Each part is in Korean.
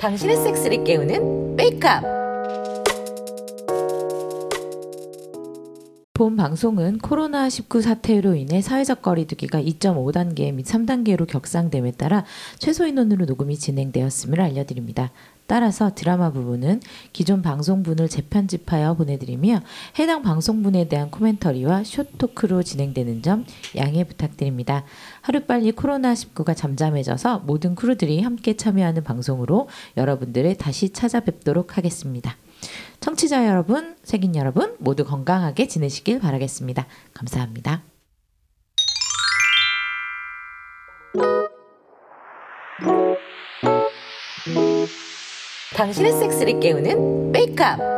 당신의 섹스를 깨우는 메이크업. 본 방송은 코로나19 사태로 인해 사회적 거리두기가 2.5단계 및 3단계로 격상됨에 따라 최소 인원으로 녹음이 진행되었음을 알려드립니다. 따라서 드라마 부분은 기존 방송분을 재편집하여 보내드리며 해당 방송분에 대한 코멘터리와 쇼토크로 진행되는 점 양해 부탁드립니다. 하루빨리 코로나19가 잠잠해져서 모든 크루들이 함께 참여하는 방송으로 여러분들을 다시 찾아뵙도록 하겠습니다. 청취자 여러분, 색인 여러분 모두 건강하게 지내시길 바라겠습니다. 감사합니다. 당신의 섹스를 깨우는 메이크업.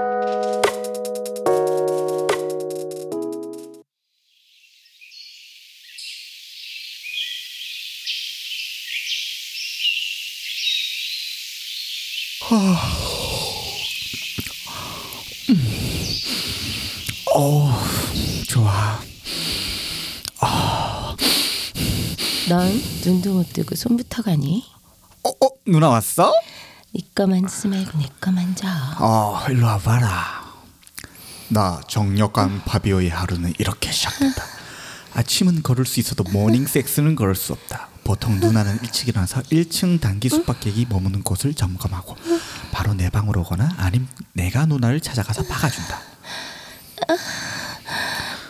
어, 좋아. 넌 눈도 못 뜨고 손부터 가니? 어, 어, 누나 왔어? 네거 만지지 말고 내거 만져. 어, 일로 와봐라. 나 정력한 바비오의 하루는 이렇게 시작된다. 아침은 거를 수 있어도 morning 섹스는 거를 수 없다. 보통 누나는 일찍 일어나서 1층 단기 숙박객이 머무는 곳을 점검하고 바로 내 방으로 오거나 아님 내가 누나를 찾아가서 박아준다.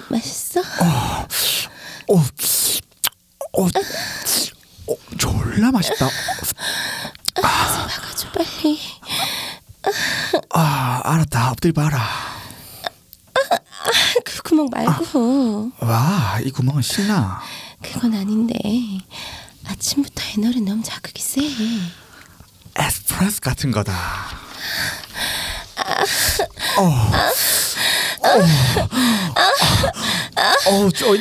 맛있어? 어, 어, 어, 졸라 맛있다. 박아줘 빨리. 아, 알았다. 엎드려 봐라. 그 구멍 말고. 와, 이 구멍은 신나. 그건 아닌데. 아침부터 에너리 너무 자극이 세. 에스프레소 같은 거다. 어, 어, 어, 저, 어,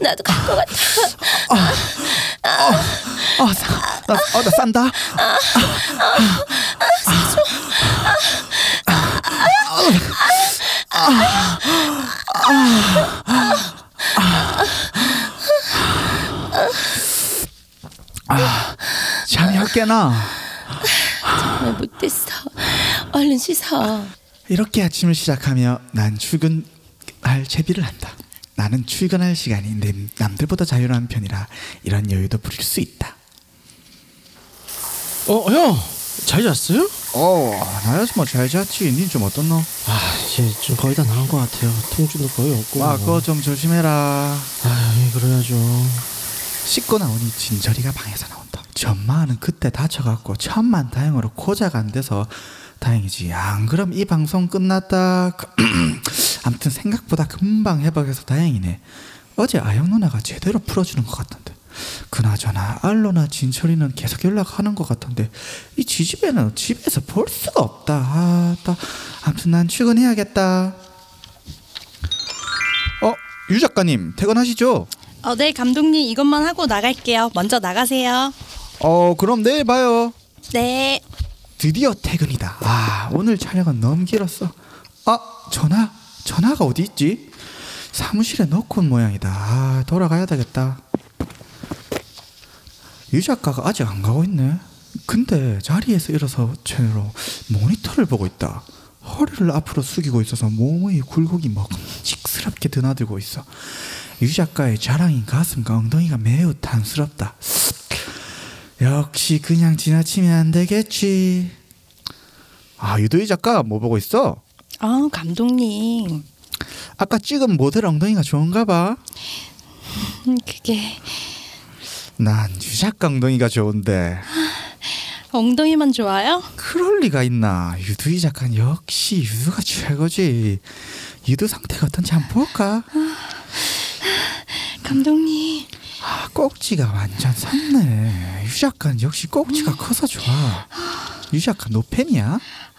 나도 갈 것 같아. 어, 사, 나, 어, 나 싼다. 잠이 확 깨나. 얼른 씻어. 이렇게 아침을 시작하며 난 출근할 채비를 한다. 나는 출근할 시간이 내 남들보다 자유로운 편이라 이런 여유도 부릴 수 있다. 어, 형. 잘 잤어요? 어, 나야지 뭐잘 잤지. 니좀 어떻노? 아, 이제 좀 거의 다 나은 것 같아요. 통증도 거의 없고. 와, 그거 좀 조심해라. 아, 예, 그래야죠. 씻고 나오니 진저리가 방에서 나온다. 전마는 그때 다쳐갖고 천만 다행으로 고작 안 돼서 다행이지. 안 그럼 이 방송 끝났다. 아무튼 생각보다 금방 회복해서 다행이네. 어제 아영 누나가 제대로 풀어주는 것 같던데. 그나저나 알로나 진철이는 계속 연락하는 것 같던데 이 지집애는 집에서 볼 수가 없다. 아, 따. 아무튼 난 출근해야겠다. 어, 유 작가님 퇴근하시죠? 어, 네, 감독님 이것만 하고 나갈게요. 먼저 나가세요. 어, 그럼 내일 봐요. 네. 드디어 퇴근이다. 아, 오늘 촬영은 너무 길었어. 아, 전화. 전화가 어디 있지? 사무실에 넣고 온 모양이다. 아, 돌아가야 되겠다. 유 작가가 아직 안 가고 있네. 근데 자리에서 일어서 채로 모니터를 보고 있다. 허리를 앞으로 숙이고 있어서 몸의 굴곡이 먹직스럽게 드나들고 있어. 유 작가의 자랑인 가슴과 엉덩이가 매우 단스럽다. 역시 그냥 지나치면 안 되겠지. 아 유도희 작가 뭐 보고 있어? 아, 감독님. 아까 찍은 모델 엉덩이가 좋은가 봐. 음, 그게 난 유 작가 엉덩이가 좋은데 엉덩이만 좋아요? 그럴 리가 있나? 유도희 작가는 역시 유두가 최고지. 유두 상태가 어떤지 한번 볼까? 감독님. 아 꼭지가 완전 섰네. 유 작가는 역시 꼭지가 커서 좋아. 유 작가 노팬이야?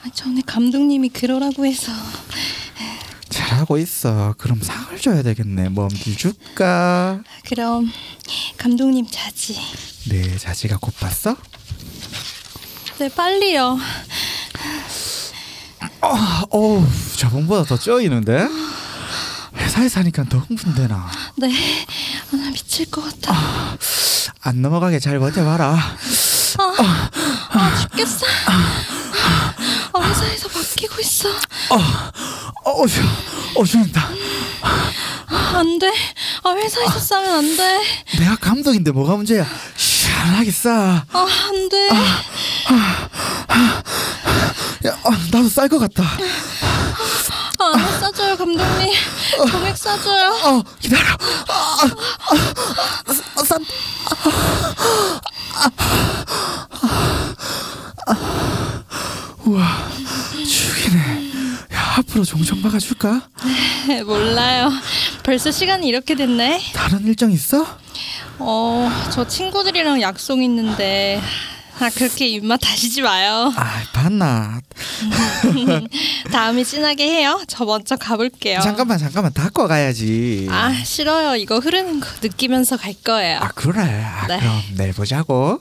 아, 전에 감독님이 그러라고 해서. 잘하고 있어. 그럼 상을 줘야 되겠네. 멈들 줄까? 그럼 감독님 자지. 내 자지가 고팠어? 네, 빨리요. 어우 저번보다 더 쪄이는데? 회사에서 하니까 더 흥분되나. 네. 아, 나 미칠 것 같아. 안 넘어가게 잘 버텨봐라. 아, 죽겠어. 아, 회사에서 바뀌고 있어. 어, 어휴, 어, 죽는다. 아, 안 돼. 아, 회사에서 싸면 안 돼. 내가 감독인데 뭐가 문제야? 시원하게 싸. 아, 안 돼. 야, 어, 나도 쌀 것 같다. 아, 안 싸줘요, 감독님. 정액 싸줘요. 어, 기다려. 아, 아, 아, 쌀. 우와, 죽이네. 야, 앞으로 종종 막아줄까? 몰라요. 벌써 시간이 이렇게 됐네. 다른 일정 있어? 어, 저 친구들이랑 약속 있는데. 아, 그렇게 입맛 다시지 마요. 아, 봤나? 다음에 진하게 해요. 저 먼저 가볼게요. 잠깐만, 잠깐만, 닦고 가야지. 아, 싫어요. 이거 흐르는 거 느끼면서 갈 거예요. 아, 그래. 아, 네. 그럼 내일 보자고.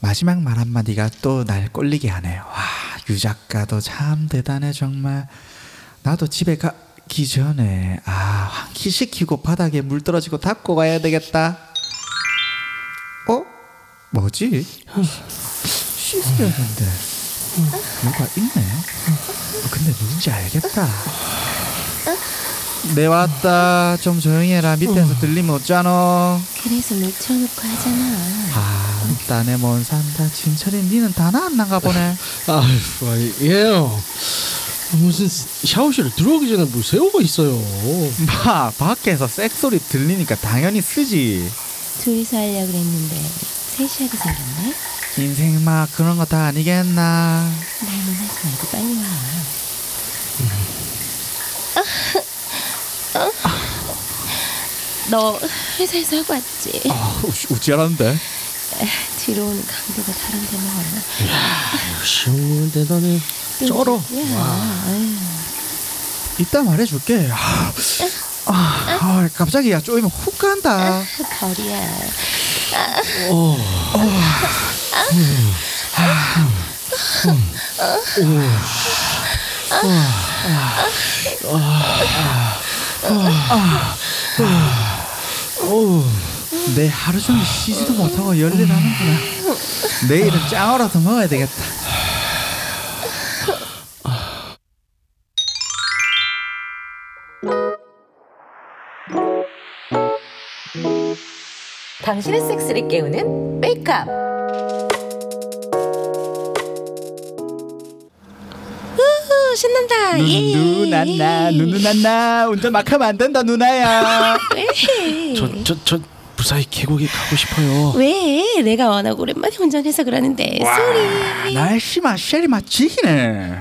마지막 말 한마디가 또 날 꼴리게 하네요. 와, 유 작가도 참 대단해 정말. 나도 집에 가기 전에 아 환기시키고 바닥에 물 떨어지고 닦고 가야 되겠다. 어? 뭐지? 씻으려는데 뭐가 있네. 어, 근데 누군지 알겠다. 내 왔다. 좀 조용히 해라. 밑에서 들리면 어쩌노? 그래서 묻혀놓고 하잖아. 아, 딴에 먼 산다. 진철이 니는 다 나왔나가 보네. 아이고 예요. 무슨 샤워실에 들어오기 전에 물 세우고 있어요. 마, 밖에서 쌔소리 들리니까 당연히 쓰지. 둘이서 하려고 그랬는데 셋이 하게 생겼네. 인생 막 그런 거 다 아니겠나. 말만 하지 말고 빨리 와. 너 회사에서 하고 왔지? 아, 우찌하는데. 뒤로 오는 강도가 다른 데 먹었나? 역시 형님은 대단해. 쩔어. 야, 아유. 이따 말해줄게. 아, 아, 아, 갑자기 야 쪼이면 훅 간다. 벌이야. 내 하루 종일 쉬지도 못하고 열일하는구나. 내일은 짱어라도 먹어야 되겠다. 당신의 섹스를 깨우는 메이크업. 후, 신난다. 예. 누누난나 누누난나 운전 막 하면 안 된다 누나야. 저 저 저 무사히 계곡에 가고 싶어요. 왜? 내가 워낙 오랜만에 운전해서 그러는데 소리. 날씨만 쉐리만 지기네.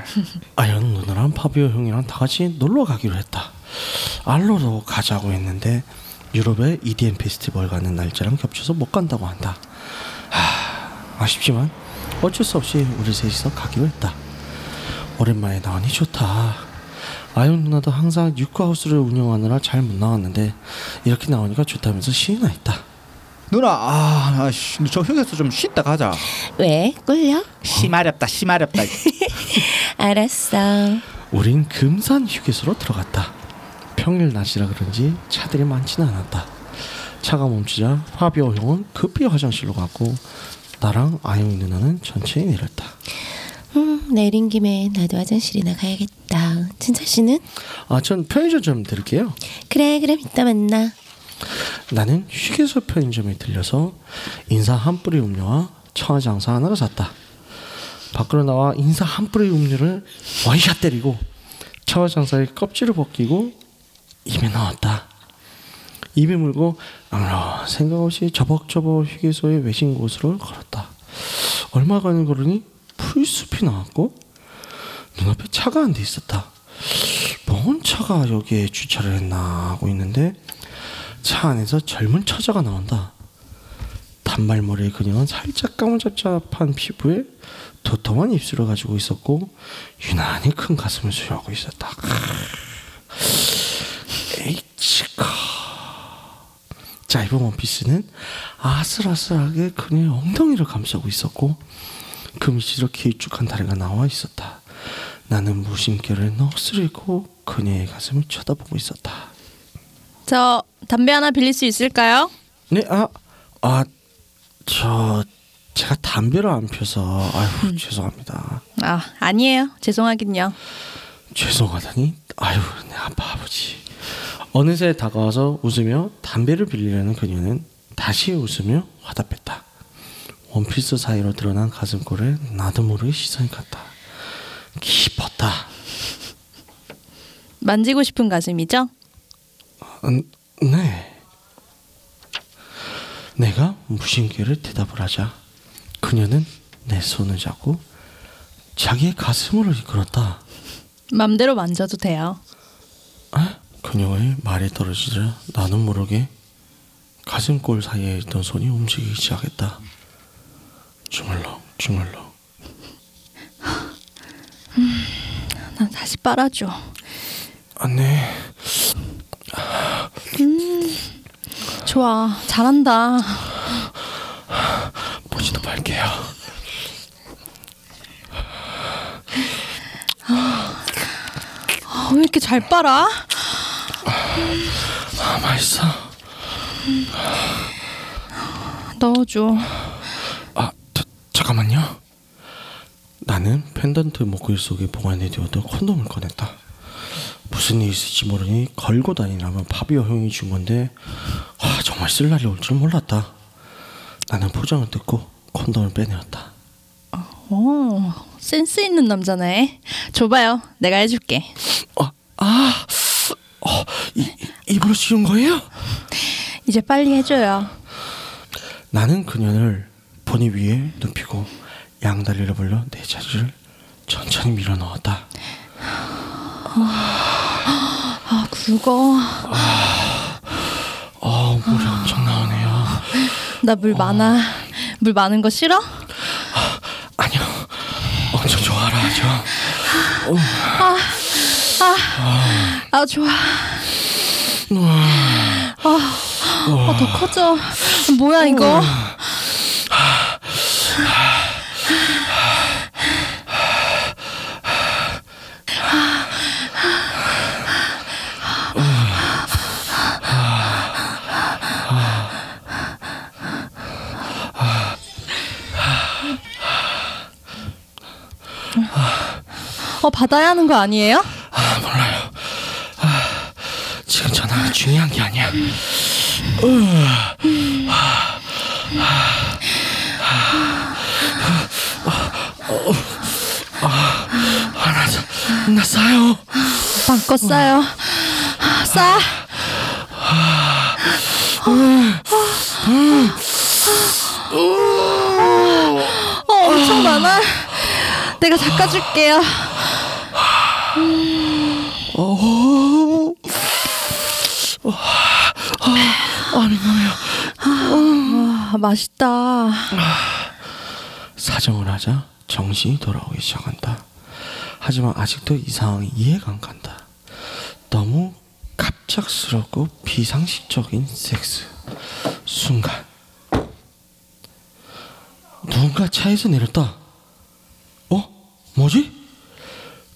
아연 누나랑 파비오 형이랑 다 같이 놀러 가기로 했다. 알로로 가자고 했는데 유럽의 EDM 페스티벌 가는 날짜랑 겹쳐서 못 간다고 한다. 하, 아쉽지만 어쩔 수 없이 우리 셋이서 가기로 했다. 오랜만에 나오니 좋다. 아연 누나도 항상 뉴크하우스를 운영하느라 잘 못 나왔는데 이렇게 나오니까 좋다면서 신이 나 있다. 누나 아저 휴게소 좀 쉬다 가자. 왜? 꿀려? 심하렵다 심하렵다. 알았어. 우린 금산 휴게소로 들어갔다. 평일 낮이라 그런지 차들이 많지는 않았다. 차가 멈추자 파비오 형은 급히 화장실로 갔고 나랑 아영이 누나는 천천히 내렸다. 음, 내린 김에 나도 화장실이나 가야겠다. 진철 씨는? 아, 전 편의점 좀 들을게요. 그래, 그럼 이따 만나. 나는 휴게소 편의점에 들려서 인사 한 뿌리 음료와 청아장사 하나를 샀다. 밖으로 나와 인사 한 뿌리 음료를 원샷 때리고 청아장사의 껍질을 벗기고 입에 넣었다. 입에 물고 아무런 생각 없이 저벅저벅 휴게소의 외진 곳으로 걸었다. 얼마 가는 걸으니 풀숲이 나왔고 눈앞에 차가 한 대 있었다. 뭔 차가 여기에 주차를 했나 하고 있는데 차 안에서 젊은 처자가 나온다. 단발머리의 그녀는 살짝 까무잡잡한 피부에 도톰한 입술을 가지고 있었고 유난히 큰 가슴을 수여하고 있었다. 에이치카. 짧은 원피스는 아슬아슬하게 그녀의 엉덩이를 감싸고 있었고 그 밑으로 길쭉한 다리가 나와 있었다. 나는 무심결을 넋을 잃고 그 그녀의 가슴을 쳐다보고 있었다. 저 담배 하나 빌릴 수 있을까요? 네, 아, 아, 저 제가 담배를 안 펴서 아유 죄송합니다. 아 아니에요. 죄송하긴요. 죄송하다니, 아유 내 아빠 아버지. 어느새 다가와서 웃으며 담배를 빌리려는 그녀는 다시 웃으며 화답했다. 원피스 사이로 드러난 가슴골에 나도 모르게 시선이 갔다. 깊었다. 만지고 싶은 가슴이죠? 음, 네. 내가 무심결에 대답을 하자 그녀는 내 손을 잡고 자기의 가슴으로 이끌었다. 맘대로 만져도 돼요. 아? 그녀의 말이 떨어지자 나는 모르게 가슴골 사이에 있던 손이 움직이기 시작했다. 주물럭 주물럭 나 다시 빨아줘. 안돼 좋아. 잘한다. 보지도 말게요. 아, 왜 이렇게 잘 빨아? 아 맛있어. 넣어줘. 아 자, 잠깐만요. 나는 펜던트 목걸이 속에 보관해두었던 콘돔을 꺼냈다. 무슨 일이 있을지 모르니 걸고 다니라면 파비오 형이 준 건데 아, 정말 쓸 날이 올 줄 몰랐다. 나는 포장을 뜯고 콘돔을 빼내었다. 오, 센스 있는 남자네. 줘봐요. 내가 해줄게. 아, 아, 어, 이, 이- 입으로 씌운 거예요? 이제 빨리 해줘요. 나는 그녀를 보니 위에 눕히고 양다리를 벌려 내 자리를 천천히 밀어 넣었다. 아, 굵어. 어, 물이 엄청 나오네요. 나 물 많아. 물 많은 거 싫어? 아 니요, 엄청 좋아라 하죠. 아, 좋아. 아, 아, 더 커져. 뭐야, 이거? 어, 받아야 하는 거 아니에요? 아, 전화가 중요한 게 아니야. 아, 나, 나 싸요. 마음껏 싸요. 싸. 어, 엄청 많아. 내가 닦아줄게요. 아, 민감해요. 아, 맛있다. 사정을 하자 정신이 돌아오기 시작한다. 하지만 아직도 이 상황이 이해가 안 간다. 너무 갑작스럽고 비상식적인 섹스. 순간 누군가 차에서 내렸다. 어? 뭐지?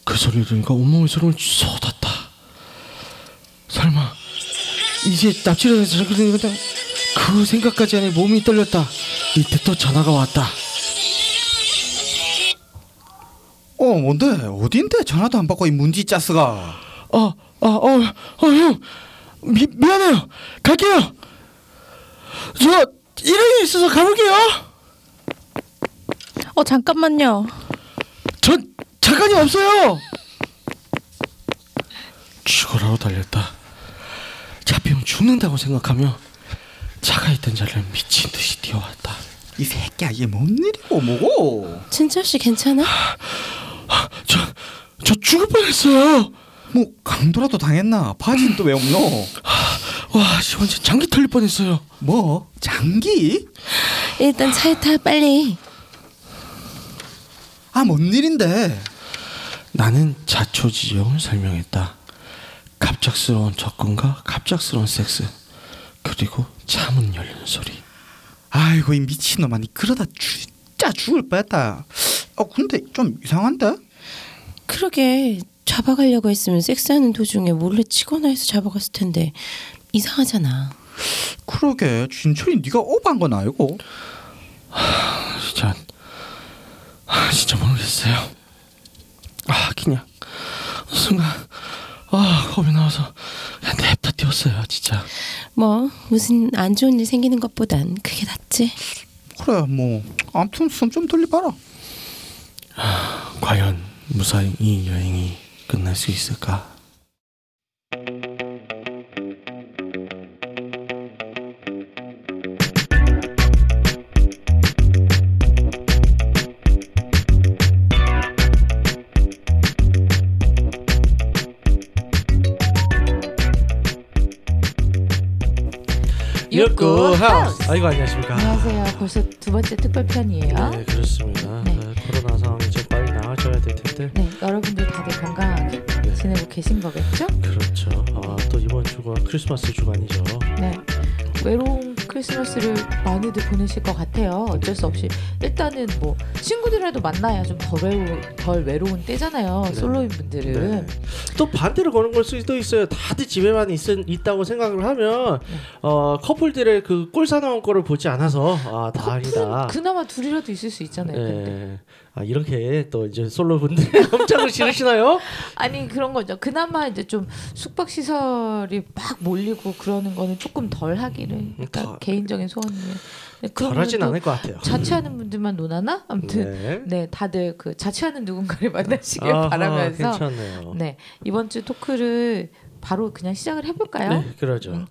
그 소리를 들으니까 온몸의 소름을 쏟았다. 설마 이제 납치를 해서 저렇게 된 그 생각까지 하니 몸이 떨렸다. 이때 또 전화가 왔다. 어 뭔데 어딘데 전화도 안 받고 이 문지 짜스가 어, 어, 어, 어, 형, 미, 미안해요. 갈게요. 저 일행이 있어서 가볼게요. 어, 잠깐만요. 전 잠깐이 없어요. 죽으라고 달렸다. 잡히면 죽는다고 생각하며 차가 있던 자리를 미친 듯이 뛰어왔다. 이 새끼야 이게 뭔 일이고 뭐고 진철 씨 괜찮아? 저, 저 죽을 뻔했어요. 뭐 강도라도 당했나 바지는 또 왜 없노 와, 씨 완전 장기 털릴 뻔했어요. 뭐 장기 일단 차에 타 빨리. 아 뭔 일인데 나는 자초지종을 설명했다. 갑작스러운 접근과 갑작스러운 섹스 그리고 차문 열리는 소리. 아이고 이 미친놈아 니 그러다 진짜 죽을 뻔했다 어 근데 좀 이상한데 그러게 잡아가려고 했으면 섹스하는 도중에 몰래 치거나 해서 잡아갔을 텐데 이상하잖아. 그러게 진철이 네가 오버한 건 알고 진짜 아, 진짜 모르겠어요. 아 그냥 순간 아 겁이 그냥 냅 다 뛰었어요 진짜. 뭐 무슨 안 좋은 일 생기는 것보단 그게 낫지. 그래 뭐 아무튼 숨 좀 돌려봐라 과연 무사히 이 여행이 끝날 수 있을까? 육구 하우스. 아이고 안녕하십니까. 안녕하세요. 벌써 두 번째 특별 편이에요. 네 그렇습니다. 네. 네, 코로나 상황이 좀 빨리 나아져야 될 텐데. 네, 여러분들 다들 건강하게 네. 지내고 계신 거겠죠? 그렇죠. 아, 또 이번 주가 크리스마스 주간이죠. 네. 외로운 크리스마스를 많이들 보내실 것 같아요. 어쩔 수 없이 일단은 뭐 친구들이라도 만나야 좀 덜 외로 덜 외로운 때잖아요. 네. 솔로인 분들은 네. 또 반대로 거는 걸 수도 있어요. 다들 집에만 있, 있다고 생각을 하면 네. 어, 커플들의 그 꼴사나운 거를 보지 않아서 아 다행이다. 그나마 둘이라도 있을 수 있잖아요. 근데 네. 아 이렇게 또 이제 솔로 분들의 깜짝을 지르시나요? 아니 그런 거죠. 그나마 이제 좀 숙박 시설이 막 몰리고 그러는 거는 조금 덜 하기를. 그러니까 더- 개인적인 소원이에요. 그런 덜하진 않을 것 같아요. 자취하는 분들만 논하나? 아무튼 네. 네. 다들 그 자취하는 누군가를 만나시길 아하, 바라면서 괜찮네요. 네 이번 주 토크를 바로 그냥 시작을 해볼까요? 네, 그러죠. 음.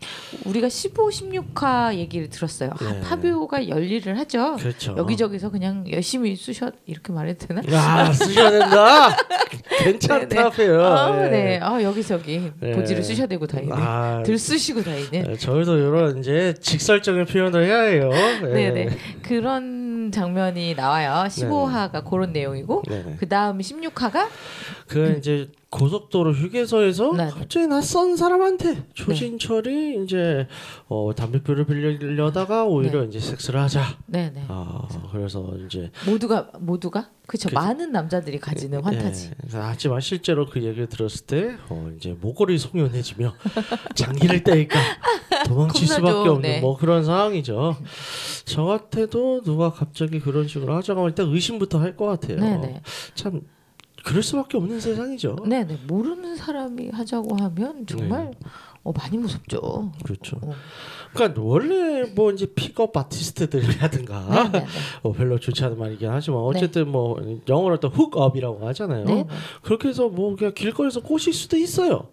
우리가 15, 16화 얘기를 들었어요. 네. 핫파뷰가 열일을 하죠. 그렇죠. 여기저기서 그냥 열심히 쑤셔 이렇게 말해도 되나? 야 쓰셔야 된다. 네, 괜찮다 네. 페요. 아, 네. 아 여기저기 네. 보지를 쑤셔대고 다니네. 아, 들쑤시고 다니네. 네, 저희도 이런 이제 직설적인 표현을 해야 해요. 네. 네네. 그런 장면이 나와요. 15화가 그런 내용이고. 그 다음 16화가 그 이제 고속도로 휴게소에서 네. 갑자기 낯선 사람한테 조진철이 이제 어, 담배표를 빌려다가 오히려 이제 섹스를 하자. 네 네 아 그래서 이제 모두가 모두가 그쵸 그죠. 많은 남자들이 가지는 환타지. 예, 하지만 실제로 그 얘기를 들었을 때 어, 이제 목걸이 송연해지며 장기를 떼니까 도망칠. 수밖에 없는 네. 뭐 그런 상황이죠. 저 같아도 누가 갑자기 그런 식으로 하자고 하면 일단 의심부터 할 것 같아요. 네네 참 그럴 수밖에 없는 세상이죠. 네 네 모르는 사람이 하자고 하면 정말 어, 많이 무섭죠. 그렇죠. 어. 그러니까 원래 뭐 이제 픽업 아티스트들이라든가 네네네. 어, 별로 좋지 않은 말이긴 하지만 어쨌든 뭐 영어로 또 훅업이라고 하잖아요. 네네. 그렇게 해서 뭐 그냥 길거리에서 꼬실 수도 있어요.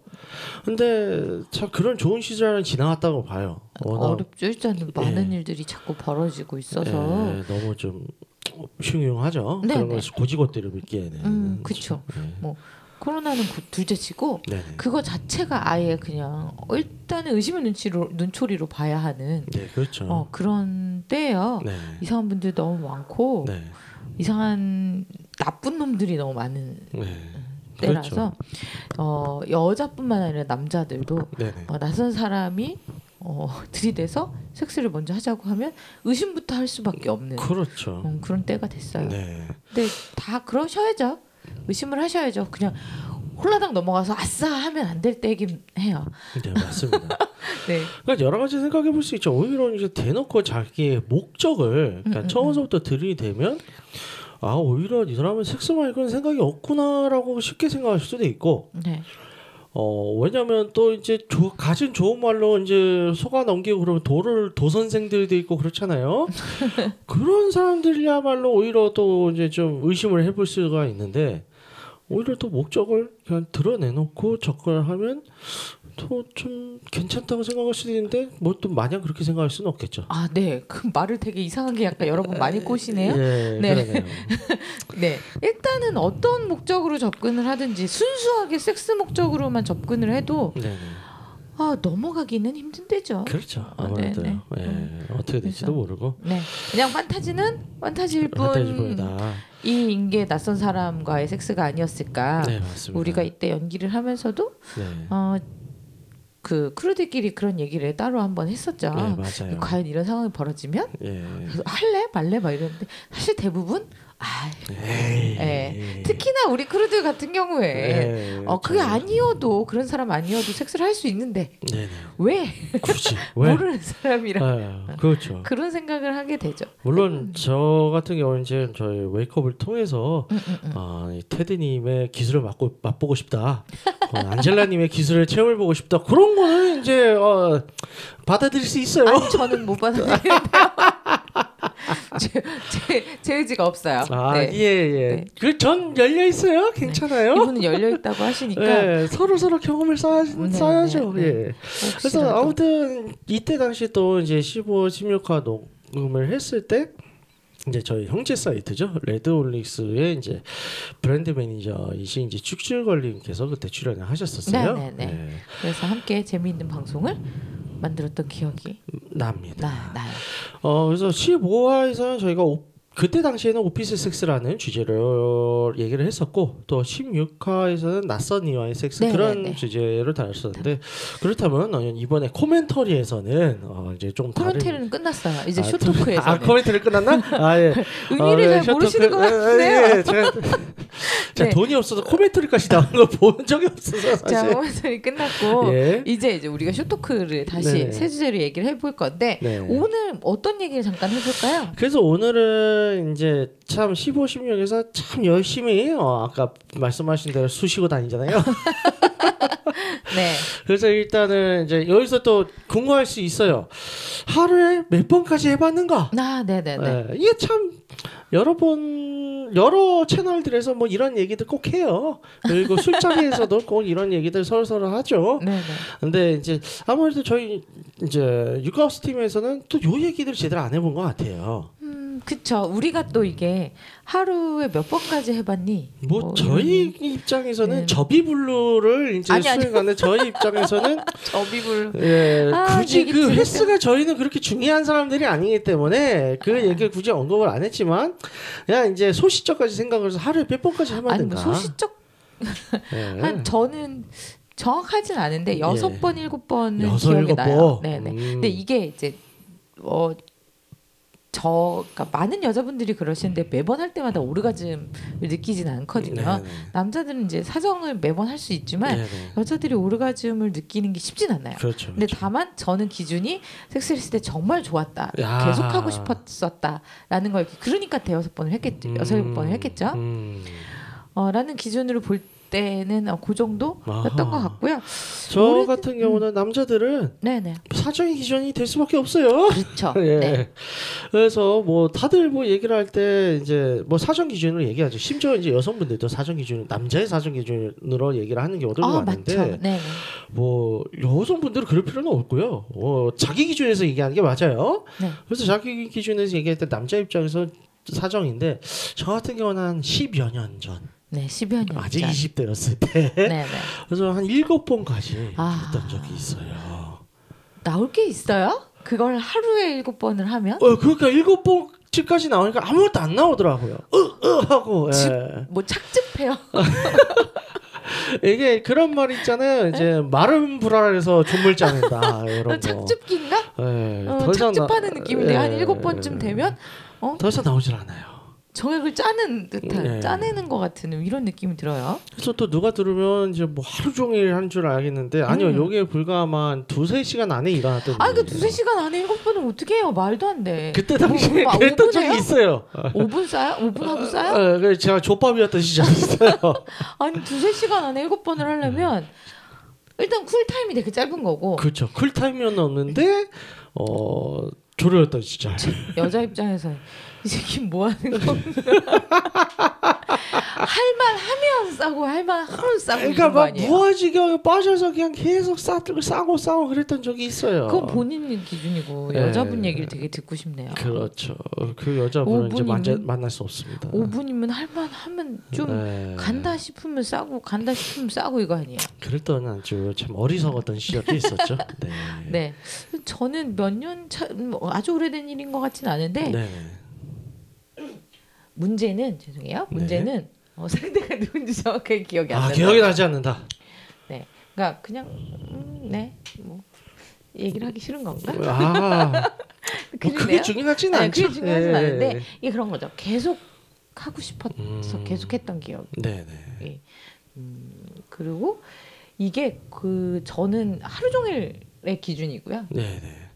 근데 참 그런 좋은 시절은 지나갔다고 봐요. 워낙 어렵죠. 일단은 많은 예. 일들이 자꾸 벌어지고 있어서. 예, 너무 좀 흉흉하죠. 네네. 그런 걸 고지고대로 믿기에는. 음, 그쵸. 네. 뭐 코로나는 그 둘째치고 네네. 그거 자체가 아예 그냥 어, 일단은 의심의 눈치로 눈초리로 봐야 하는 네, 그렇죠. 어, 그런 때예요. 네. 이상한 분들 너무 많고 네. 이상한 나쁜 놈들이 너무 많은 네. 때라서 어, 여자뿐만 아니라 남자들도. 어, 낯선 사람이 어, 들이대서 섹스를 먼저 하자고 하면 의심부터 할 수밖에 없는 그렇죠. 음, 그런 때가 됐어요. 네. 근데 다 그러셔야죠. 의심을 하셔야죠. 그냥 홀라당 넘어가서 아싸 하면 안 될 때긴 해요. 네, 맞습니다. 네. 그러니까 여러 가지 생각해 볼 수 있죠. 오히려 이제 대놓고 자기의 목적을 그러니까 음, 음, 처음부터 들이대면 아 오히려 이 사람은 섹스 말고는 생각이 없구나라고 쉽게 생각할 수도 있고 네. 어 왜냐하면 또 이제 조, 가진 좋은 말로 이제 속아 넘기고 그러면 도를 도선생들도 있고 그렇잖아요. 그런 사람들이야말로 오히려 또 이제 좀 의심을 해볼 수가 있는데 오히려 또 목적을 그냥 드러내놓고 접근을 하면 또좀 괜찮다고 생각할 수도 있는데 뭐 또 마냥 그렇게 생각할 수는 없겠죠. 아, 네. 그 말을 되게 이상하게 약간 여러분 많이 꼬시네요. 예, 네. 그러네요. 네. 일단은 어떤 목적으로 접근을 하든지 순수하게 섹스 목적으로만 접근을 해도 네, 네. 아, 넘어가기는 힘든 때죠. 그렇죠. 아, 아무래도 네, 예, 네. 어떻게 될지도 모르고 네. 그냥 판타지는 판타지일 한타지 뿐. 보이다. 이 인계 낯선 사람과의 섹스가 아니었을까. 네, 맞습니다. 우리가 이때 연기를 하면서도 네, 어, 그 crew들끼리 그런 얘기를 따로 한번 했었죠. 네 맞아요. 과연 이런 상황이 벌어지면 예. 그래서 할래 말래 막 이랬는데 사실 대부분 아, 에이. 예. 특히나 우리 crew들 같은 경우에 네, 어 그게 저- 아니어도 그런 사람 아니어도 섹스를 할 수 있는데 네네. 왜 굳이 왜? 모르는 사람이랑 네, 그렇죠. 그런 생각을 하게 되죠. 물론 저 같은 경우는 이제 저희 웨이크업을 통해서 음, 음, 음. 아, 이 테드님의 기술을 맛고, 맛보고 싶다. 어, 안젤라님의 기술을 체험해 보고 싶다. 그런 거는 이제 어, 받아들일 수 있어요. 아니 저는 못 받아들이는데요. 제, 제, 제 의지가 없어요. 아, 네. 예, 예. 네. 그전 열려 있어요. 괜찮아요. 이분은 열려 있다고 하시니까 예, 서로 서로 경험을 쌓아, 네, 쌓아야죠. 네, 네. 예. 그래서 혹시라도. 아무튼 이때 당시 또 이제 15, 16화 녹음을 했을 때 이제 저희 형제 사이트죠 레드올릭스의 이제 브랜드 매니저이신 이제 쭉쭉걸님께서 그때 출연을 하셨었어요. 네, 네, 네. 예, 그래서 함께 재미있는 방송을 만들었던 기억이 납니다. 나, 나요. 어 그래서 15화에서는 저희가 오, 그때 당시에는 오피스 섹스라는 주제를 얘기를 했었고 또 16화에서는 낯선 이와의 섹스 네, 그런 네, 네. 주제를 다뤘었는데 그렇다면 어, 이번에 코멘터리에서는 어, 이제 좀 다른 코멘터리는 끝났어요. 이제 아, 쇼토크에서 아 코멘터리 끝났나? 아 예. 의미를 어, 네, 잘 모르시는 것 예, 같은데요. 예, 예, 제가, 제가 네. 돈이 없어서 코멘터리까지 나온 걸본 적이 없어서 자, 사실. 코멘터리 끝났고 예. 이제 이제 우리가 쇼토크를 다시. 새 주제로 얘기를 해볼 건데 네. 오늘 어떤 얘기를 잠깐 해볼까요? 그래서 오늘은 이제 참 15, 16에서 참 열심히 어, 아까 말씀하신 대로 쑤시고 다니잖아요. 네, 그래서 일단은 이제 여기서 또 궁금할 수 있어요. 하루에 몇 번까지 해봤는가? 아, 네, 네, 이게 참 여러 번 여러 채널들에서 뭐 이런 얘기들 꼭 해요. 그리고 술자리에서도 꼭 이런 얘기들 서로서로 하죠. 네, 네. 근데 이제 아무래도 저희 이제 육하우스 팀에서는 또 요 얘기들 제대로 안 해본 것 같아요. 음, 그쵸. 우리가 또 이게 하루에 몇 번까지 해봤니? 뭐 뭐 저희 이런- 입장에서는 네. 접이블루를 이제 아니. 수행하는 저희 입장에서는 저비불. 예, 아, 굳이 그 들으면- 횟수가 저희는 그렇게 중요한 사람들이 아니기 때문에 그 얘기를 굳이 언급을 안 했지만 그냥 이제 소시적까지 생각을 해서 하루에 몇 번까지 하면 아니 된다. 뭐 소시적 예. 한 저는 정확하진 않은데 여섯 예. 번 일곱 번은 기억이 나요. 번? 네네. 음. 근데 이게 이제 어. 저 그러니까 많은 여자분들이 그러시는데 매번 할 때마다 오르가즘을 느끼진 않거든요. 네네. 남자들은 이제 사정을 매번 할 수 있지만 네네. 여자들이 오르가즘을 느끼는 게 쉽진 않아요. 그렇죠. 근데 그렇죠. 다만 저는 기준이 섹스를 했을 때 정말 좋았다. 야. 계속 하고 싶었었다라는 걸 그러니까 대여섯 번을 했겠죠. 여섯 일곱 번을 했겠죠. 음. 어, 라는 기준으로 볼 때는 어, 그 정도였던. 것 같고요. 저 같은 경우는 남자들은 네네. 사정의 기준이 될 수밖에 없어요. 그렇죠. 예. 네. 그래서 뭐 다들 뭐 얘기를 할 때 이제 뭐 사정 기준으로 얘기하죠. 심지어 이제 여성분들도 사정 기준, 남자의 사정 기준으로 얘기를 하는 경우도 아 많은데. 뭐 여성분들은 그럴 필요는 없고요. 어, 자기 기준에서 얘기하는 게 맞아요. 네. 그래서 자기 기준에서 얘기할 때 남자 입장에서 사정인데 저 같은 경우는 한 10여 년 전, 네, 10여 년. 아직 전. 20대였을 때 네 네. 그래서 한 일곱 번까지 아. 했던 적이 있어요. 나올 게 있어요? 그걸 하루에 일곱 번을 하면? 어, 그러니까 일곱 번쯤까지 나오니까 아무것도 안 나오더라고요. 으, 으 하고. 예. 뭐 착즙해요. 이게 그런 말 있잖아요. 이제 마른 불알에서 존물 짜낸다 이런 거. 착즙기인가? 예, 어, 착즙하는 느낌인데 한 예. 일곱 번쯤 되면 더 이상 나오질 않아요. 정액을 짜는 듯한 네. 짜내는 것 같은 이런 느낌이 들어요. 그래서 또 누가 들으면 이제 뭐 하루 종일 한 줄 알겠는데 아니요, 음. 요게 불과 아마 한 두세 시간 안에 일어났던 아, 그 일이에요. 두세 시간 안에 일곱 번은 어떻게 해요? 말도 안 돼. 그때 당시에 뭐, 뭐, 그랬던 5분 적이? 있어요. 5분 쌓여? 5분 하고 쌓여? 어, 그래서 제가 족밥이었던 시절이었어요. 아니 두세 시간 안에 일곱 번을 하려면 일단 쿨타임이 되게 짧은 거고 그렇죠. 쿨타임이었는데 어 조려였던 시절. 여자 입장에서 이 새끼 뭐 하는 건가 할만 하면 싸고 할만 하면 싸고 그러니까 막? 무아지경에 빠져서 그냥 계속 싸고 싸고 싸고 그랬던 적이 있어요. 그건 본인 기준이고 네. 여자분 얘기를 되게 듣고 싶네요. 그렇죠. 그 여자분은 이제 5분이면 만져, 만날 수 없습니다. 5분이면 할만 하면 좀 네. 간다 싶으면 싸고 간다 싶으면 싸고 이거 아니에요? 때는 아주 참 어리석었던 시절이 있었죠. 네. 네, 저는 몇 년 차, 뭐 아주 오래된 일인 것 같진 않은데 네. 문제는 죄송해요. 문제는 어, 상대가 누군지 정확하게 기억이 안아 나요. 기억이 나지 않는다. 네, 그러니까 그냥 음, 네, 뭐 얘기를 하기 싫은 건가? 아, 뭐. 그게 중요하진 네, 않죠. 그게 중요하진 예. 않은데 이게 그런 거죠. 계속 하고 싶어서 음. 계속했던 기억. 네 네. 예. 음, 그리고 이게 그 저는 하루 종일의 기준이고요. 네 네.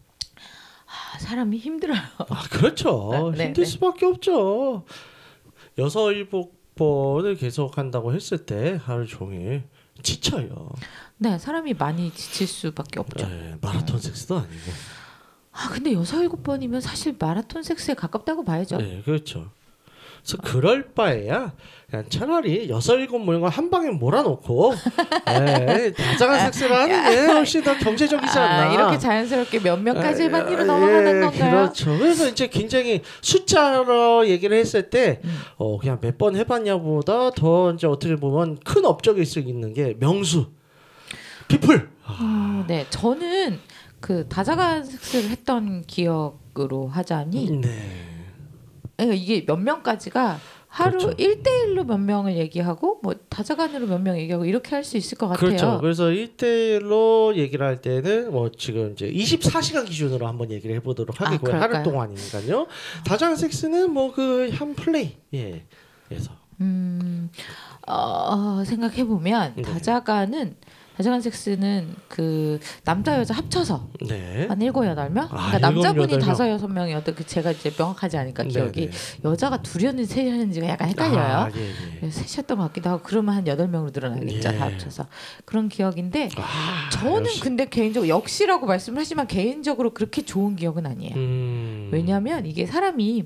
아, 사람이 힘들어요. 아 그렇죠. 네, 힘들 네. 수밖에 없죠. 여섯 일곱 번을 계속 한다고 했을 때 하루 종일 지쳐요. 네, 사람이 많이 지칠 수밖에 없죠. 네, 마라톤 섹스도 아니고. 아, 근데 여섯 일곱 번이면 사실 마라톤 섹스에 가깝다고 봐야죠. 네, 그렇죠. 그래서 그럴 바에야 그냥 차라리 여섯 일곱 모인 걸한 방에 몰아놓고 네, 다자간 섹스를 하는 게 훨씬 더 경제적이지 않나. 아, 이렇게 자연스럽게 몇 명까지 아, 해봤니로 예, 넘어가는 건가요? 그렇죠. 그래서 이제 굉장히 숫자로 얘기를 했을 때, 음. 어, 그냥 몇 번 해봤냐보다 더 이제 어떻게 보면 큰 업적일 수 있는 게 명수, 피플. 어, 네, 저는 그 다자간 섹스를 했던 기억으로 하자니 네. 그러니까 이게 몇 명까지가 하루 그렇죠. 일대일로몇 명을 얘기하고 뭐 다자간으로 몇 명 얘기하고 이렇게 할 수 있을 것 같아요. 그렇죠. 그래서 1대1로 얘기를 할 때는 뭐 지금 이제 24시간 기준으로 한번 얘기를 해보도록 아, 하겠고요. 하루 그럴까요? 동안이니까요. 다자간 섹스는 뭐 그 한 플레이. 예. 그래서. 음, 어, 생각해 보면 네. 다자간은 다자간 섹스는 그 남자 여자 합쳐서 네. 한 일곱 여덟 명. 아, 그러니까 남자분이 다섯 여섯 명이어도 그 제가 이제 명확하지 않으니까 기억이 네, 네. 여자가 둘이었는지 셋이었는지가 약간 헷갈려요. 아, 예, 예. 셋이었던 것 같기도 하고 그러면 한 여덟 명으로 늘어나겠죠 예. 다 합쳐서 그런 기억인데 아, 저는 역시. 근데 개인적으로 역시라고 말씀을 하지만 개인적으로 그렇게 좋은 기억은 아니에요. 음. 왜냐하면 이게 사람이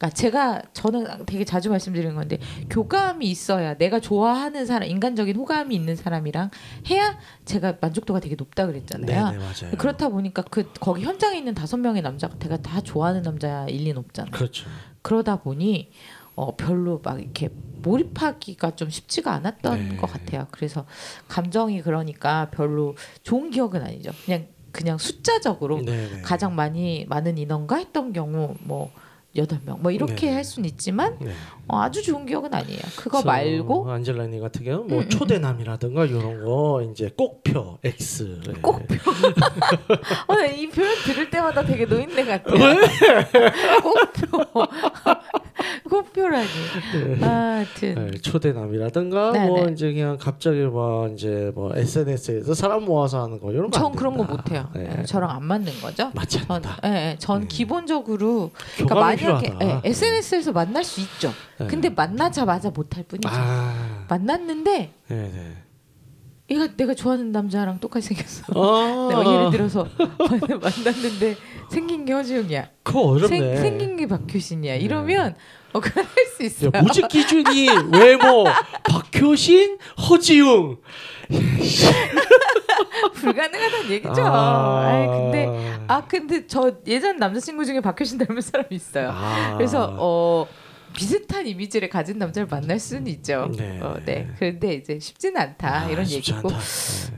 그러니까 제가 저는 되게 자주 말씀드리는 건데 교감이 있어야 내가 좋아하는 사람 인간적인 호감이 있는 사람이랑 해야 제가 만족도가 되게 높다 그랬잖아요. 네네 맞아요. 그렇다 보니까 그 거기 현장에 있는 다섯 명의 남자가 제가 다 좋아하는 남자일 리는 없잖아요. 그렇죠. 그러다 보니 어 별로 막 이렇게 몰입하기가 좀 쉽지가 않았던 네. 것 같아요. 그래서 감정이 그러니까 별로 좋은 기억은 아니죠. 그냥 그냥 숫자적으로 네네. 가장 많이 많은 인원과 했던 경우 뭐 여덟 명 뭐 이렇게 네. 할 수는 있지만 네. 어, 아주 좋은 기억은 아니에요. 그거 말고 안젤라니 같은 경우는 뭐 음, 음, 초대남이라든가 이런 거 이제 꼭표 X 네. 꼭표. 어, 이 표현 들을 때마다 되게 노인네 같아요. 꼭표. 꼭표라니. 아, 하여튼 네, 초대남이라든가 네, 뭐 네. 이제 그냥 갑자기 뭐 이제 뭐 SNS에서 사람 모아서 하는 거 이런 거. 전안 그런 거. 못해요. 네. 예, 저랑 안 맞는 거죠. 맞지 전, 않다. 예, 예, 전 네. 기본적으로 그러니까 만약에. 예, SNS에서 만날 수 있죠. 네. 근데 만나자마자 못할 뿐이죠. 아, 만났는데 네네. 얘가 내가 좋아하는 남자랑 똑같이 생겼어. 아, 예를 들어서 만났는데 생긴 게 허지웅이야. 그거 어렵네. 생, 생긴 게 박효신이야. 이러면 어 그럴 수 있어요. 야, 모집 기준이 외모 박효신, 허지웅. 불가능하다는 얘기죠. 아, 아, 이 근데 아 근데 저 예전 남자친구 중에 박효신 닮은 사람이 있어요. 아. 그래서 어 비슷한 이미지를 가진 남자를 만날 수는 있죠. 네. 어, 네. 그런데 이제 쉽지는 않다 아, 이런 얘기고. 네.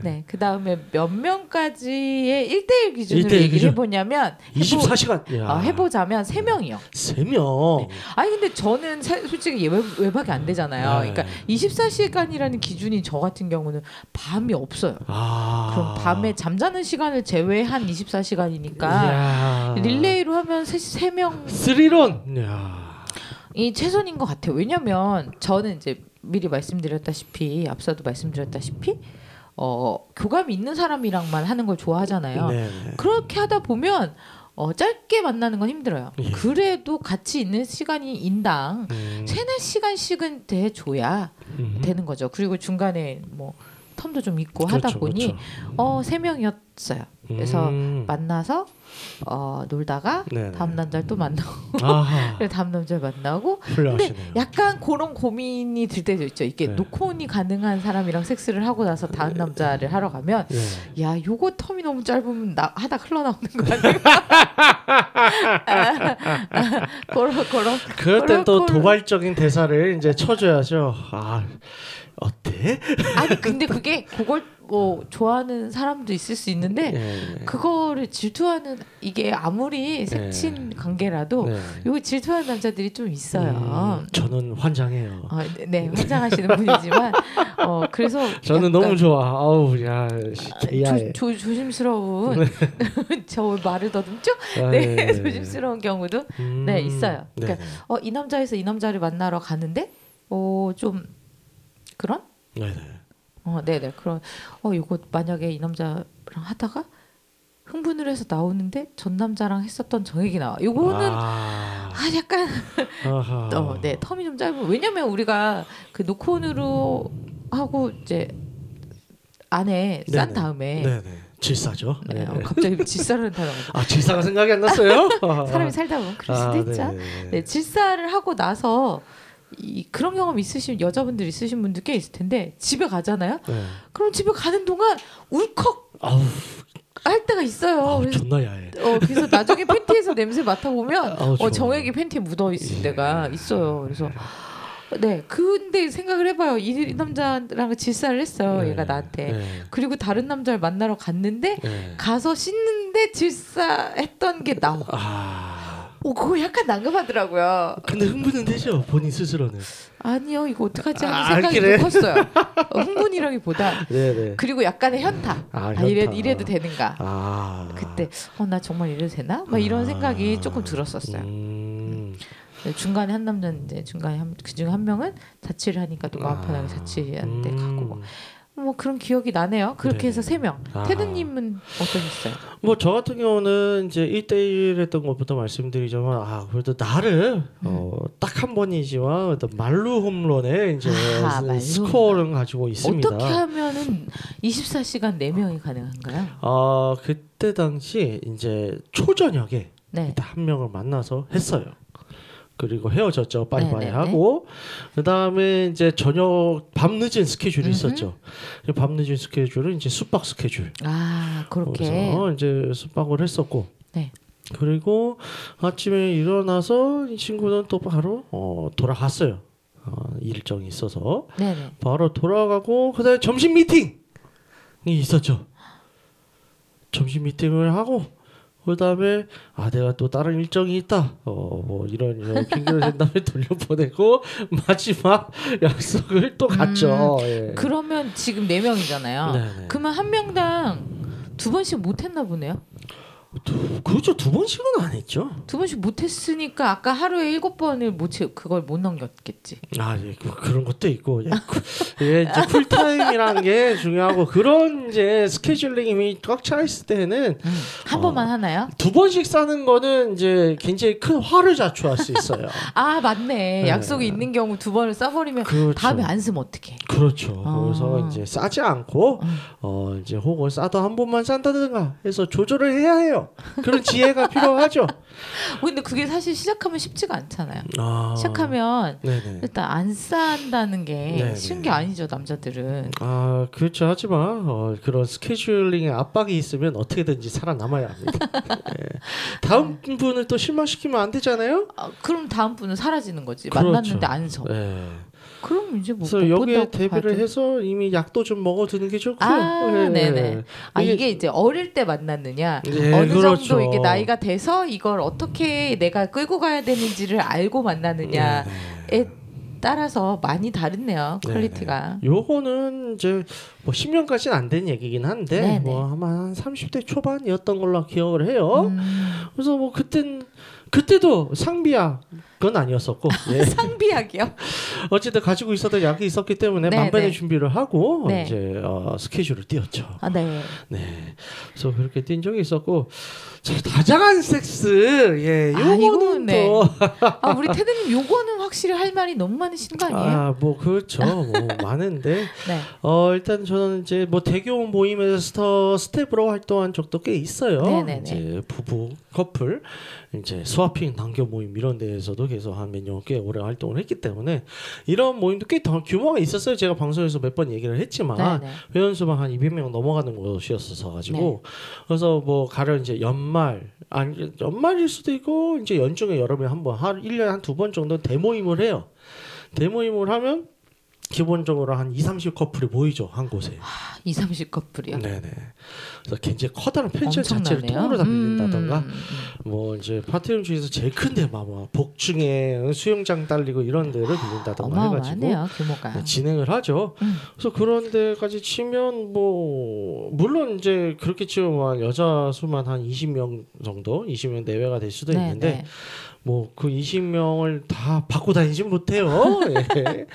네. 그 다음에 몇 명까지의 1대1 기준으로 1대1 얘기를 기준. 해보냐면 해보, 24시간. 야. 어, 해보자면 3명이요. 세 명. 네. 아니 근데 저는 사- 솔직히 외, 외박이 안 되잖아요. 네. 그러니까 24시간이라는 기준이 저 같은 경우는 밤이 없어요. 아. 그럼 밤에 잠자는 시간을 제외한 24시간이니까 야. 릴레이로 하면 세, 세명 스리런. 야. 이 최선인 것 같아요. 왜냐면 저는 이제 미리 말씀드렸다시피 앞서도 말씀드렸다시피 어 교감이 있는 사람이랑만 하는 걸 좋아하잖아요. 네. 그렇게 하다 보면 어 짧게 만나는 건 힘들어요. 예. 그래도 같이 있는 시간이 인당 음. 세네 시간씩은 돼줘야 음. 되는 거죠. 그리고 중간에 뭐 텀도 좀 있고 하다 그렇죠, 보니 그렇죠. 어세 명이었어요. 그래서 음. 만나서 어 놀다가 네네. 다음 남자를 또 만나고 다음 남자를 만나고 근데 훌륭하시네요. 약간 그런 고민이 들 때도 있죠. 이게 네. 노콘이 가능한 사람이랑 섹스를 하고 나서 다음 남자를 하러 가면 네. 야 요거 텀이 너무 짧으면 나 하다 흘러나오는 거 아니야? 그런 그런 그럴 땐 또 도발적인 대사를 이제 쳐줘야죠. 아 어때? 아니 근데 그게 그걸 뭐 좋아하는 사람도 있을 수 있는데 예. 그거를 질투하는 이게 아무리 색친 관계라도 네. 요거 질투하는 남자들이 좀 있어요. 음, 저는 환장해요. 아, 네, 네, 환장하시는 분이지만 어 그래서 저는 너무 좋아. 아우 야, 씨, 개야해. 조, 조, 조심스러운 저 말을 더듬죠? 아, 네, 예. 조심스러운 경우도 음, 네, 있어요. 네. 그러니까 어, 이 남자에서 이 남자를 만나러 가는데 어좀 그런 네. 네. 어, 네네 그런 어 이거 만약에 이 남자랑 하다가 흥분을 해서 나오는데 전 남자랑 했었던 저 얘기 나와. 요거는 아, 아, 약간. 어, 네 텀이 좀 짧은. 왜냐면 우리가 그 노콘으로 하고 이제 안에 싼 네네. 다음에 네네. 질사죠. 네, 네. 어, 갑자기 질사를 단어가 아 질사가 생각이 안 났어요? 사람이 살다 보면 그럴 수도 아, 있죠. 네. 네, 질사를 하고 나서 이 그런 경험 있으신 여자분들 있으신 분들 꽤 있을 텐데 집에 가잖아요. 네. 그럼 집에 가는 동안 울컥 아우, 할 때가 있어요. 아우 그래서 존나 야해. 어 그래서 나중에 팬티에서 냄새 맡아보면 아우. 어 정액이 팬티에 묻어 있을 예. 때가 있어요. 그래서 네 근데 생각을 해봐요. 이 남자랑 질사를 했어요. 네. 얘가 나한테. 네. 그리고 다른 남자를 만나러 갔는데 네. 가서 씻는데 질사했던 게 나와. 아. 오 그거 약간 난감하더라고요. 근데 흥분은 되죠 본인 스스로는. 아니요 이거 어떡하지 하는 아, 생각이 그래? 좀 컸어요. 어, 흥분이라기보다 네네. 그리고 약간의 현타. 아, 아, 이래, 현타. 이래도 되는가. 아. 그때 어 나 정말 이래도 되나? 막 이런 생각이 조금 들었었어요. 음. 네, 중간에 한 이제 중간에 한, 그중 한 명은 자취를 하니까 편하게 자취하는데 음. 가고 뭐, 뭐 그런 기억이 나네요. 그렇게 네. 해서 세 명. 아. 테드님은 어떠셨어요? 뭐 저 같은 경우는 이제 1대1 했던 것부터 말씀드리자면 아 그래도 나를 어, 딱 한 번이지만 어떤 말루 홈런에 이제 아, 스- 스코어를 가지고 있습니다. 어떻게 하면은 24시간 네 명이 가능한가요? 어 그때 당시 이제 초저녁에 네. 한 명을 만나서 했어요. 그리고 헤어졌죠. 빠이빠이 네네네. 하고 그다음에 이제 저녁 밤 늦은 스케줄이. 있었죠. 밤 늦은 스케줄은 이제 숙박 스케줄. 아 그렇게. 그래서 이제 숙박을 했었고. 네. 그리고 아침에 일어나서 이 친구는 또 바로 어, 돌아갔어요. 어, 일정이 있어서 네네. 바로 돌아가고 그다음에 점심 미팅이 있었죠. 점심 미팅을 하고 그다음에 아 내가 또 다른 일정이 있다. 어 뭐 이런 이런 핑계를 댄 다음에 돌려보내고 마지막 약속을 또 갔죠. 예. 그러면 지금 네 명이잖아요. 네네. 그러면 한 명당 두 번씩 못 했나 보네요. 두, 그렇죠 두 번씩은 안 했죠. 두 번씩 못 했으니까 아까 하루에 일곱 번을 못 채, 그걸 못 넘겼겠지. 아, 예, 그, 그런 것도 있고, 예, 그, 예, 이제 풀타임이라는 게 중요하고 그런 이제 스케줄링이 꽉차 있을 때는 음, 한 어. 번만 하나요? 두 번씩 싸는 거는 이제 굉장히 큰 화를 자초할 수 있어요. 아 맞네. 네. 약속이 있는 경우 두 번을 써버리면 그렇죠. 다음에 안 쓰면 어떡해. 그렇죠. 아. 그래서 이제 싸지 않고 음. 어 이제 혹은 싸도 한 번만 싼다든가 해서 조절을 해야 해요. 그런 지혜가 필요하죠. 어, 근데 그게 사실 시작하면 쉽지가 않잖아요. 아, 시작하면 네네. 일단 안 싼다는 게 네네. 쉬운 게 아니죠 남자들은. 아 그렇죠 하지만 어, 그런 스케줄링에 압박이 있으면 어떻게든지 살아남아야 합니다. 예. 다음 분을 또 실망시키면 안 되잖아요. 아, 그럼 다음 분은 사라지는 거지. 그렇죠. 만났는데 안 서. 예. 그럼 이제 뭐 그래서 못 여기에 대비를 봐도. 해서 이미 약도 좀 먹어두는 게 좋고요. 아, 예. 네네. 아 이게- 이제 어릴 때 만났느냐 예, 어느 그렇죠. 정도 이게 나이가 돼서 이걸 어떻게 내가 끌고 가야 되는지를 알고 만나느냐에 네. 따라서 많이 다르네요 네네. quality가. 요거는 이제 뭐 10년까지는 안 된 얘기긴 한데 네네. 뭐 아마 한 30대 초반이었던 걸로 기억을 해요. 음, 그래서 뭐 그땐 그때도 상비약 그건 아니었었고 예. 상비약이요? 어쨌든 가지고 있었던 약이 있었기 때문에 네, 만반의 네. 준비를 하고 네. 이제 어, 스케줄을 뛰었죠. 아 네. 네, 그래서 그렇게 뛴 적이 있었고 자, 다장한 섹스 예, 아, 요거는 네. 또 아 우리 테드님 요거는 확실히 할 말이 너무 많으신 거 아니에요? 아, 뭐 그렇죠. 뭐 많은데 네. 어 일단 저는 이제 뭐 대규모 모임에서 스태 스태프로 활동한 적도 꽤 있어요. 네네네. 이제 부부 커플 이제 스와핑 단교 모임 이런 데에서도 계속 한몇 년 꽤 오래 활동을 했기 때문에 이런 모임도 꽤 더 규모가 있었어요. 제가 방송에서 몇 번 얘기를 했지만 네, 네. 회원 수만 한 200명 넘어가는 곳이었어서 가지고 그래서 뭐 가령 이제 연말 아니 연말일 수도 있고 이제 연중에 여름에 한번 한 1년에 한 두 번 정도 대모임을 해요. 대모임을 하면 기본적으로 한 2, 30 커플이 모이죠 한 곳에. 2, 30 커플이요. 네네. 그래서 굉장히 커다란 펜션 자체를. 통으로 다 빌린다던가 음, 음, 음. 뭐 이제 파티룸 중에서 제일 큰 데 막 복층에 수영장 딸리고 이런 데를 빌린다던가 해가지고 규모가. 네, 진행을 하죠. 음. 그래서 그런 데까지 치면 뭐 물론 이제 그렇게 치면 여자 수만 한 20명 정도, 20명 내외가 될 수도 네, 있는데 네. 뭐 그 20명을 다 받고 다니진 못해요. 예.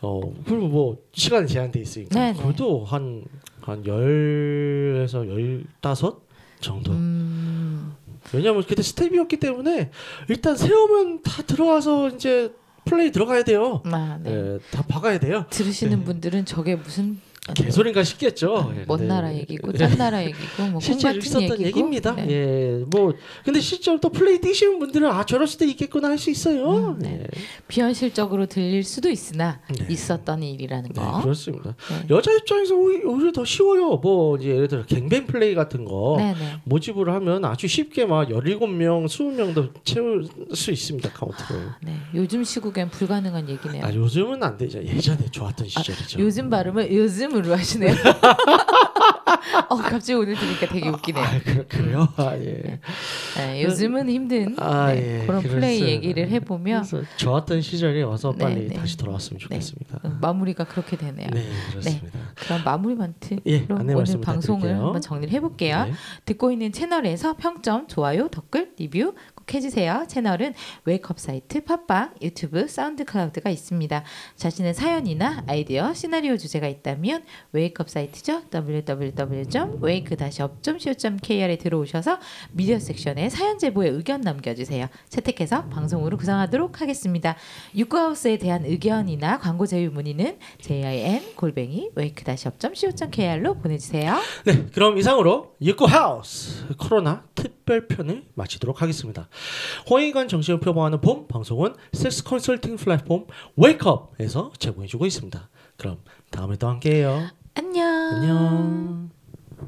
어 그리고 뭐 시간 제한돼 있으니까 네, 네. 그래도 한 한 열에서 열다섯 정도. 음, 왜냐하면 그때 스텝이었기 때문에 일단 세우면 다 들어와서 이제 플레이 들어가야 돼요. 아, 네. 예, 다 박아야 돼요. 들으시는 네. 분들은 저게 무슨 개소리인가 싶겠죠. 예, 먼 근데- 나라 얘기고 예. 짠 나라 얘기고 뭐 실제로 있었던 얘기고. 얘기입니다. 네. 예, 뭐 근데 실제로 또 플레이 뛰시는 분들은 아 저럴 수도 있겠구나 할 수 있어요. 음, 네. 예. 비현실적으로 들릴 수도 있으나 네. 있었던 일이라는 네, 거. 그렇습니다. 네. 여자 입장에서 오히- 오히려 더 쉬워요. 뭐 이제 예를 들어 gangbang 플레이 같은 거 네, 네. 모집을 하면 아주 쉽게 막 17명, 20명도 채울 수 있습니다. 카운트를. 네. 요즘 시국엔 불가능한 얘기네요. 아 요즘은 안 되죠. 예전에 좋았던 시절이죠. 요즘 발음을 요즘 으로 하시네요. 어, 갑자기 오늘 들으니까 되게 웃기네요. 아, 그, 그래요? 아, 예. 네, 요즘은 힘든 아, 네, 예, 그런 플레이. 얘기를 해보면 좋았던 시절이 와서 네, 빨리 네. 다시 돌아왔으면 좋겠습니다. 어, 마무리가 그렇게 되네요. 네, 그렇습니다. 그럼 마무리 멘트로 예, 오늘 방송을. 한번 정리를 해볼게요. 네. 듣고 있는 채널에서 평점, 좋아요, 댓글, 리뷰 꼭 해주세요. 채널은 Wake-up 사이트, 팟빵, 유튜브, SoundCloud가 있습니다. 자신의 사연이나 아이디어, 시나리오 주제가 있다면 Wake-up 사이트죠. www.wake-up.co.kr에 들어오셔서 미디어 섹션에 사연 제보에 의견 남겨주세요. 채택해서 방송으로 구성하도록 하겠습니다. 유쿠하우스에 대한 의견이나 광고 제휴 문의는 jin 골뱅이 wake-up.co.kr로 보내주세요. 네, 그럼 이상으로 육구 하우스 코로나 특별편을 마치도록 하겠습니다. 홍익관 정신을 표방하는 봄 방송은 섹스 컨설팅 플랫폼 웨이크업에서 제공해주고 있습니다. 그럼 다음에 또 함께해요. 안녕. 안녕.